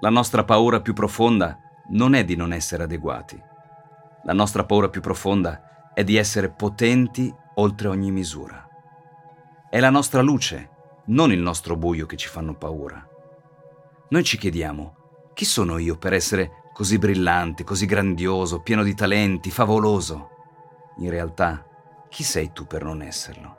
La nostra paura più profonda non è di non essere adeguati. La nostra paura più profonda è di essere potenti oltre ogni misura. È la nostra luce, non il nostro buio che ci fanno paura. Noi ci chiediamo, chi sono io per essere così brillante, così grandioso, pieno di talenti, favoloso? In realtà, chi sei tu per non esserlo?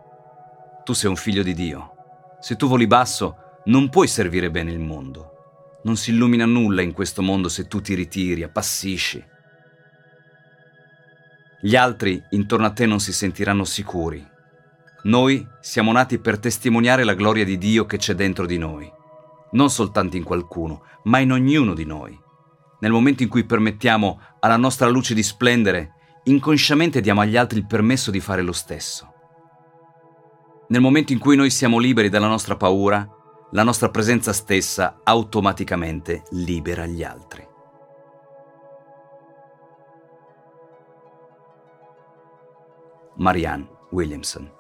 Tu sei un figlio di Dio. Se tu voli basso, non puoi servire bene il mondo. Non si illumina nulla in questo mondo se tu ti ritiri, appassisci. Gli altri intorno a te non si sentiranno sicuri. Noi siamo nati per testimoniare la gloria di Dio che c'è dentro di noi, non soltanto in qualcuno, ma in ognuno di noi. Nel momento in cui permettiamo alla nostra luce di splendere, inconsciamente diamo agli altri il permesso di fare lo stesso. Nel momento in cui noi siamo liberi dalla nostra paura, la nostra presenza stessa automaticamente libera gli altri. Marianne Williamson